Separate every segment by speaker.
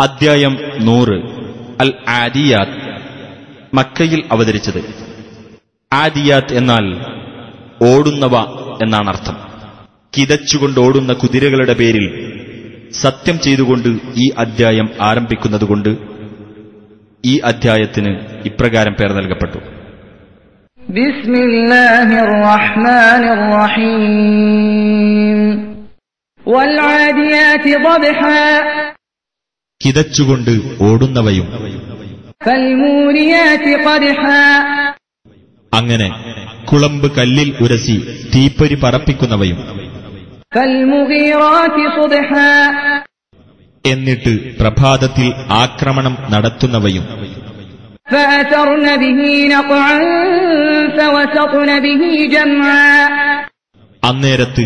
Speaker 1: അദ്ധ്യായം നൂറ്. അൽ ആദിയാത്ത്. മക്കയിൽ അവതരിച്ചത്. ആദിയാത്ത് എന്നാൽ ഓടുന്നവ എന്നാണ് അർത്ഥം. കിതച്ചുകൊണ്ട് ഓടുന്ന കുതിരകളുടെ പേരിൽ സത്യം ചെയ്തുകൊണ്ട് ഈ അദ്ധ്യായം ആരംഭിക്കുന്നതുകൊണ്ട് ഈ അദ്ധ്യായത്തിന് ഇപ്രകാരം പേർ നൽകപ്പെട്ടു.
Speaker 2: ബിസ്മില്ലാഹിർ
Speaker 1: കിതച്ചുകൊണ്ട് ഓടുന്നവയും അങ്ങനെ കുളമ്പ് കല്ലിൽ ഉരസി തീപ്പൊരി പറപ്പിക്കുന്നവയും എന്നിട്ട് പ്രഭാതത്തിൽ ആക്രമണം നടത്തുന്നവയും അന്നേരത്ത്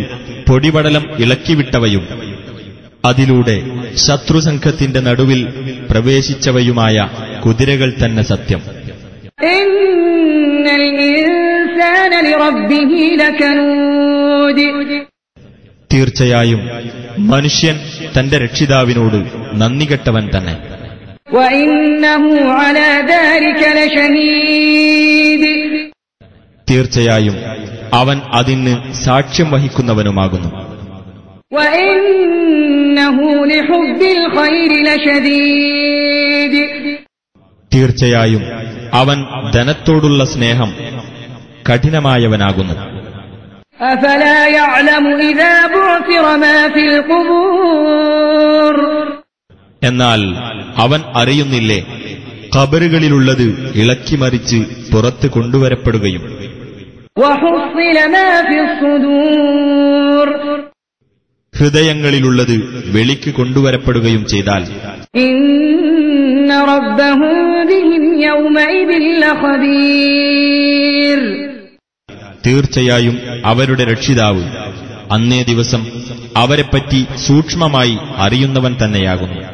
Speaker 1: പൊടിപടലം ഇളക്കിവിട്ടവയും അതിലൂടെ ശത്രുസംഘത്തിന്റെ നടുവിൽ പ്രവേശിച്ചവയുമായ കുതിരകൾ തന്നെ സത്യം. തീർച്ചയായും മനുഷ്യൻ തന്റെ രക്ഷിതാവിനോട് നന്ദികെട്ടവൻ തന്നെ. തീർച്ചയായും അവൻ അതിന് സാക്ഷ്യം വഹിക്കുന്നവനുമാകുന്നു. തീർച്ചയായും അവൻ ധനത്തോടുള്ള സ്നേഹം കഠിനമായവനാകുന്നു
Speaker 2: أفلا يعلم إذا بعثر ما في القبور
Speaker 1: എന്നാൽ അവൻ അറിയുന്നില്ലേ ഖബറുകളിലുള്ളത് ഇളക്കിമറിച്ച് പുറത്ത് കൊണ്ടുവരപ്പെടുകയും
Speaker 2: وحصل ما في الصدور
Speaker 1: ഹൃദയങ്ങളിലുള്ളത് വെളിക്ക് കൊണ്ടുവരപ്പെടുകയും ചെയ്താൽ. തീർച്ചയായും അവരുടെ രക്ഷിതാവ് അന്നേ ദിവസം അവരെപ്പറ്റി സൂക്ഷ്മമായി അറിയുന്നവൻ തന്നെയാകുന്നു.